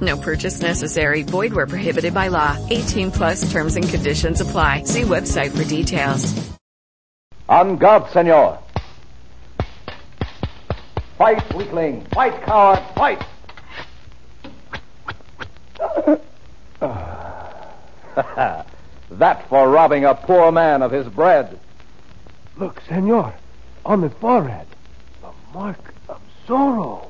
No purchase necessary. Void where prohibited by law. 18 plus terms and conditions apply. See website for details. On guard, senor. Fight, weakling! Fight, coward! Fight! that for robbing a poor man of his bread. Look, senor, on the forehead, the mark of Zorro.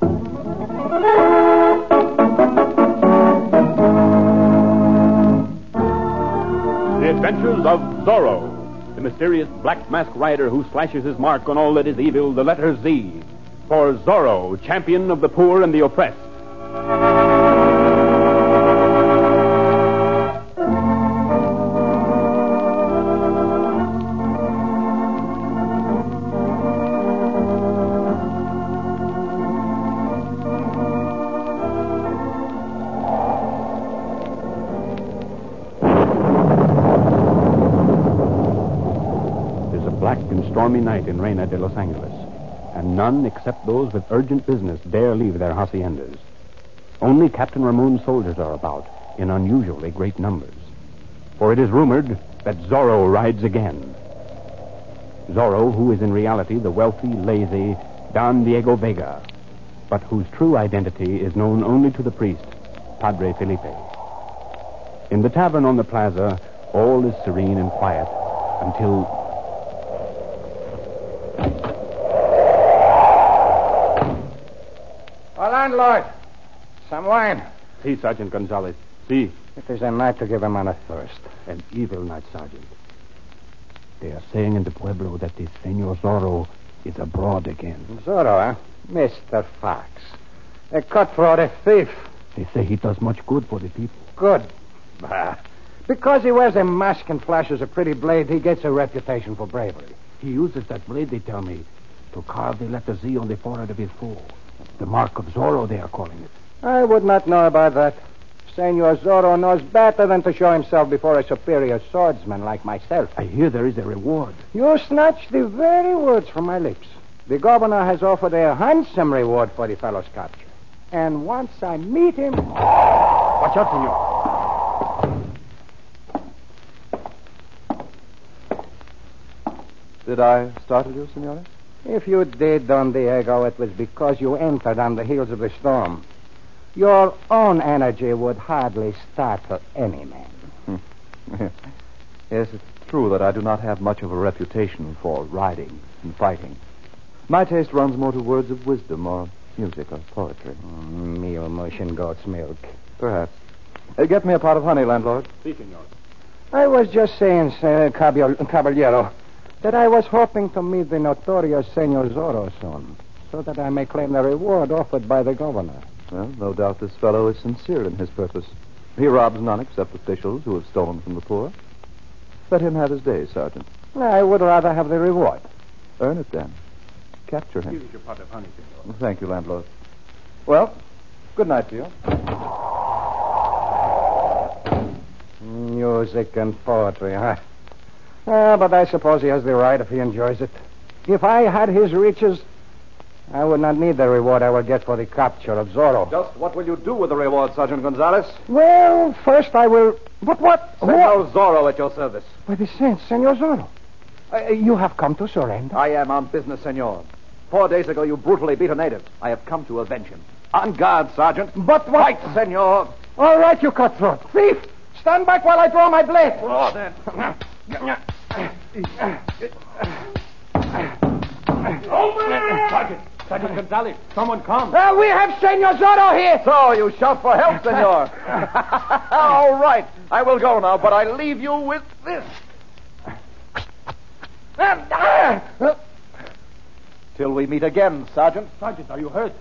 Adventures of Zorro, the mysterious black masked rider who slashes his mark on all that is evil, the letter Z for Zorro, champion of the poor and the oppressed. Night in Reina de Los Angeles and none except those with urgent business dare leave their haciendas. Only Captain Ramon's soldiers are about in unusually great numbers. For it is rumored that Zorro rides again. Zorro, who is in reality the wealthy, lazy Don Diego Vega, but whose true identity is known only to the priest, Padre Felipe. In the tavern on the plaza, all is serene and quiet until landlord. Some wine. Si, Sergeant Gonzalez. See. Si. It is a night to give a man a thirst. An evil night, Sergeant. They are saying in the Pueblo that the Senor Zorro is abroad again. Zorro, eh? huh? Mr. Fox. A cutthroat, a thief. They say he does much good for the people. Good. Bah. Because he wears a mask and flashes a pretty blade, he gets a reputation for bravery. He uses that blade, they tell me, to carve the letter Z on the forehead of his foe. The mark of Zorro, they are calling it. I would not know about that. Senor Zorro knows better than to show himself before a superior swordsman like myself. I hear there is a reward. You snatched the very words from my lips. The governor has offered a handsome reward for the fellow's capture. And once I meet him. Watch out, senor. Did I startle you, senora? If you did, Don Diego, it was because you entered on the heels of the storm. Your own energy would hardly startle any man. Hmm. yes, it's true that I do not have much of a reputation for riding and fighting. My taste runs more to words of wisdom or music or poetry. Mm, meal mush and goat's milk. Perhaps. Uh, get me a pot of honey, landlord. Si, senor. I was just saying, uh, caballero, that I was hoping to meet the notorious Senor Zorro soon, so that I may claim the reward offered by the governor. Well, no doubt this fellow is sincere in his purpose. He robs none except officials who have stolen from the poor. Let him have his day, Sergeant. I would rather have the reward. Earn it then. Capture him. Here's your pot of honey, senor. Thank you, landlord. Well, good night to you. Music and poetry, huh? Ah, but I suppose he has the right if he enjoys it. If I had his riches, I would not need the reward I will get for the capture of Zorro. Just what will you do with the reward, Sergeant Gonzalez? Well, first I will. But what? Senor Zorro at your service. By the saints, Senor Zorro. Uh, you have come to surrender? I am on business, senor. Four days ago, you brutally beat a native. I have come to avenge him. On guard, Sergeant. But what? Fight, senor. All right, you cutthroat. Thief! Stand back while I draw my blade. Draw, then. Sergeant, Sergeant Gonzalez, someone come. Uh, we have Senor Zorro here. So you shout for help, senor. All right. I will go now, but I leave you with this. Till we meet again, Sergeant. Sergeant, are you hurt?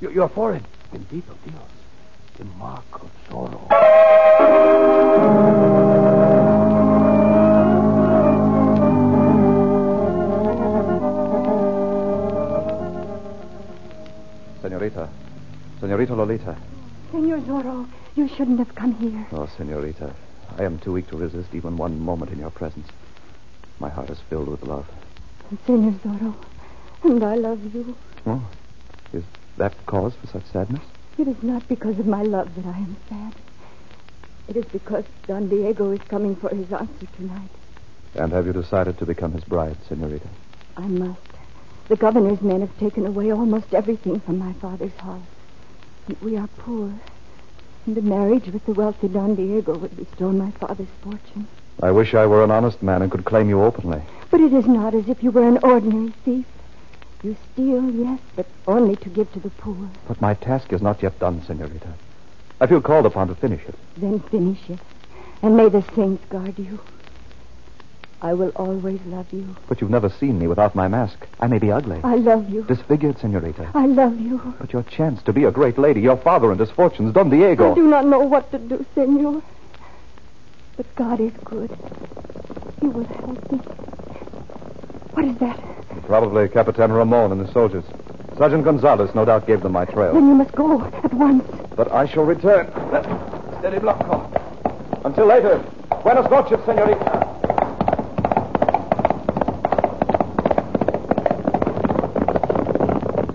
Your, your forehead. Bendito Dios. The mark of Zorro. Shouldn't have come here. Oh, Senorita. I am too weak to resist even one moment in your presence. My heart is filled with love. Senor Zorro, and I love you. Oh, is that cause for such sadness? It is not because of my love that I am sad. It is because Don Diego is coming for his answer tonight. And have you decided to become his bride, Senorita? I must. The governor's men have taken away almost everything from my father's house. We are poor. And a marriage with the wealthy Don Diego would restore my father's fortune. I wish I were an honest man and could claim you openly. But it is not as if you were an ordinary thief. You steal, yes, but only to give to the poor. But my task is not yet done, Senorita. I feel called upon to finish it. Then finish it. And may the saints guard you. I will always love you. But you've never seen me without my mask. I may be ugly. I love you. Disfigured, Senorita. I love you. But your chance to be a great lady, your father and his fortunes, Don Diego. I do not know what to do, senor. But God is good. He will help me. What is that? Probably Capitan Ramon and the soldiers. Sergeant Gonzalez no doubt gave them my trail. Then you must go at once. But I shall return. Steady, Blanco. Until later. Buenas noches, senorita.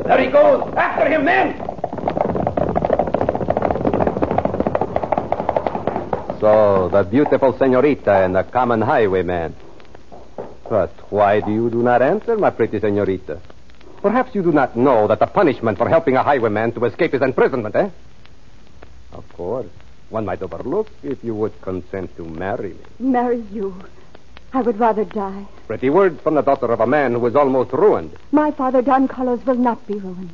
There he goes. After him, men. So, the beautiful senorita and the common highwayman. But why do you do not answer, my pretty senorita? Perhaps you do not know that the punishment for helping a highwayman to escape is imprisonment, eh? Of course. One might overlook if you would consent to marry me. Marry you. I would rather die. Pretty words from the daughter of a man who is almost ruined. My father, Don Carlos, will not be ruined.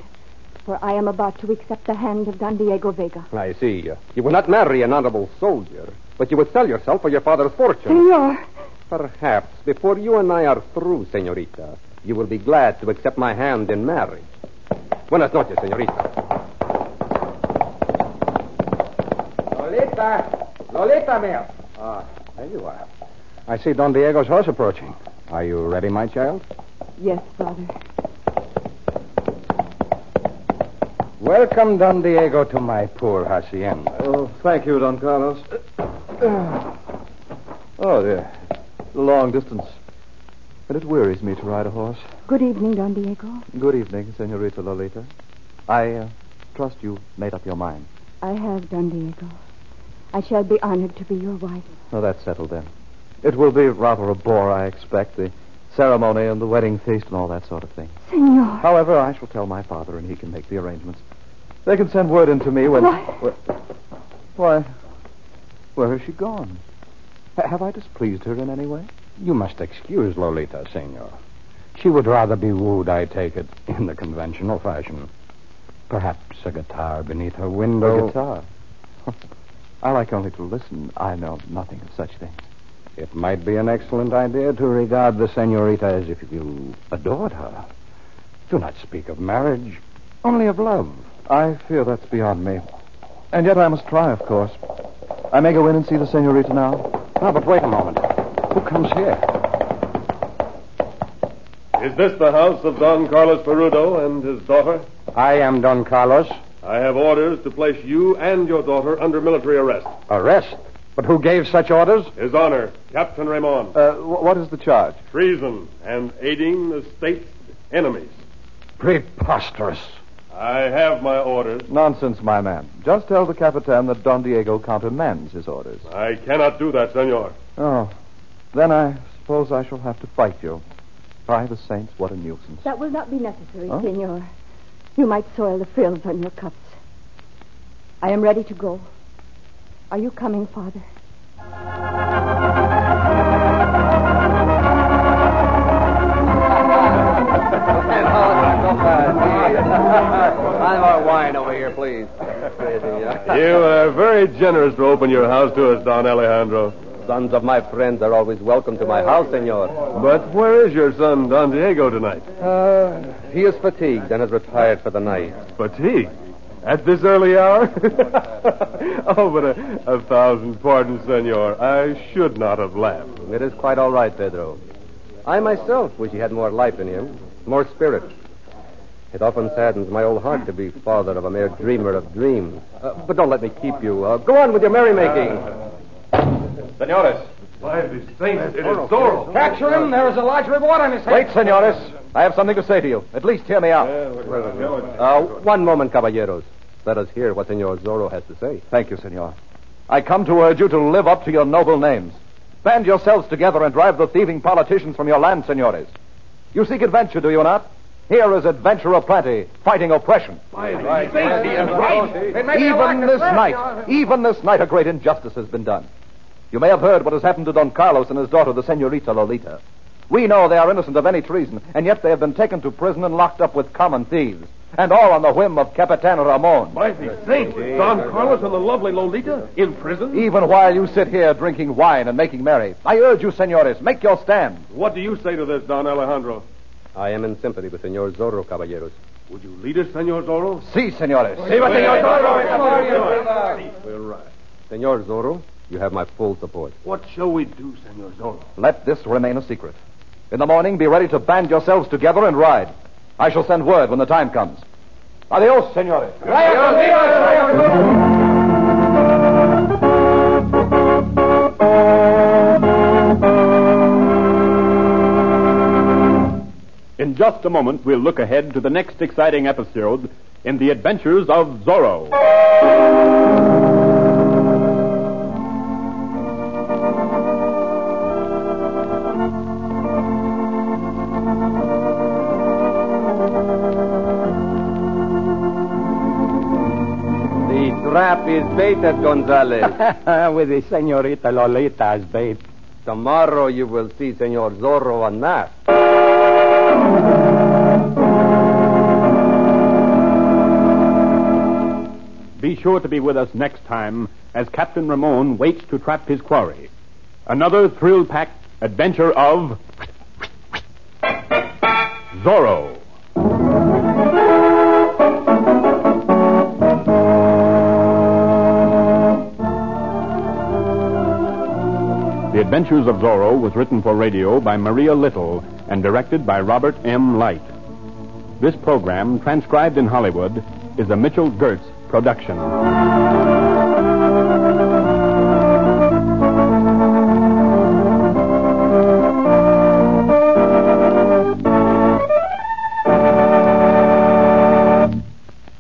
For I am about to accept the hand of Don Diego Vega. I see. You will not marry an honorable soldier, but you would sell yourself for your father's fortune. Senor, Perhaps before you and I are through, senorita, you will be glad to accept my hand in marriage. Buenas noches, senorita. Lolita. Lolita, Mel. Ah, there you are. I see Don Diego's horse approaching. Are you ready, my child? yes, father. Welcome, Don Diego, to my poor hacienda. Oh, thank you, Don Carlos. Oh, dear. A long distance. And it wearies me to ride a horse. Good evening, Don Diego. Good evening, Senorita Lolita. I uh, trust you made up your mind. I have, Don Diego. I shall be honored to be your wife. Oh, that's settled then. It will be rather a bore, I expect, the ceremony and the wedding feast and all that sort of thing. Senor. However, I shall tell my father and he can make the arrangements. They can send word in to me when. Why? Why? Where has she gone? Ha- have I displeased her in any way? You must excuse Lolita, senor. She would rather be wooed, I take it, in the conventional fashion. Perhaps a guitar beneath her window. A guitar. I like only to listen. I know nothing of such things. It might be an excellent idea to regard the senorita as if you adored her. Do not speak of marriage, only of love. I fear that's beyond me. And yet I must try, of course. I may go in and see the senorita now. Ah, but wait a moment. Who comes here? Is this the house of Don Carlos Pulido and his daughter? I am Don Carlos. I have orders to place you and your daughter under military arrest. Arrest? But who gave such orders? His Honor, Captain Ramon. Uh, what is the charge? Treason and aiding the state's enemies. Preposterous. I have my orders. Nonsense, my man. Just tell the Capitan that Don Diego countermands his orders. I cannot do that, senor. Oh. Then I suppose I shall have to fight you. By the saints, what a nuisance. That will not be necessary, Huh? senor. You might soil the frills on your cups. I am ready to go. Are you coming, father? Very generous to open your house to us, Don Alejandro. Sons of my friends are always welcome to my house, senor. But where is your son, Don Diego, tonight? Uh, he is fatigued and has retired for the night. Fatigued? At this early hour? oh, but a, a thousand pardons, senor. I should not have laughed. It is quite all right, Pedro. I myself wish he had more life in him, more spirit. It often saddens my old heart to be father of a mere dreamer of dreams. Uh, but don't let me keep you. Uh, go on with your merrymaking. Senores. By the saints, it is Zorro. Capture him. There is a large reward on his head. Wait, senores. I have something to say to you. At least hear me out. Uh, one moment, caballeros. Let us hear what Senor Zorro has to say. Thank you, senor. I come to urge you to live up to your noble names. Band yourselves together and drive the thieving politicians from your land, senores. You seek adventure, do you not? Here is adventure aplenty, fighting oppression. Right. Even this night, even this night, a great injustice has been done. You may have heard what has happened to Don Carlos and his daughter, the Senorita Lolita. We know they are innocent of any treason, and yet they have been taken to prison and locked up with common thieves. And all on the whim of Capitan Ramon. By the saints, Don Carlos and the lovely Lolita in prison? Even while you sit here drinking wine and making merry, I urge you, senores, make your stand. What do you say to this, Don Alejandro? I am in sympathy with Senor Zorro, caballeros. Would you lead us, Senor Zorro? Si, senores. Si, Senor Zorro. We'll ride. Senor Zorro, you have my full support. What shall we do, Senor Zorro? Let this remain a secret. In the morning, be ready to band yourselves together and ride. I shall send word when the time comes. Adios, senores. In just a moment, we'll look ahead to the next exciting episode in the adventures of Zorro. The trap is baited, Gonzalez. With the Senorita Lolita as bait. Tomorrow you will see Senor Zorro unmasked. Be sure to be with us next time as Captain Ramon waits to trap his quarry. Another thrill packed adventure of Zorro. The Adventures of Zorro was written for radio by Maria Little and directed by Robert M. Light. This program, transcribed in Hollywood, is a Mitchell Gertz production.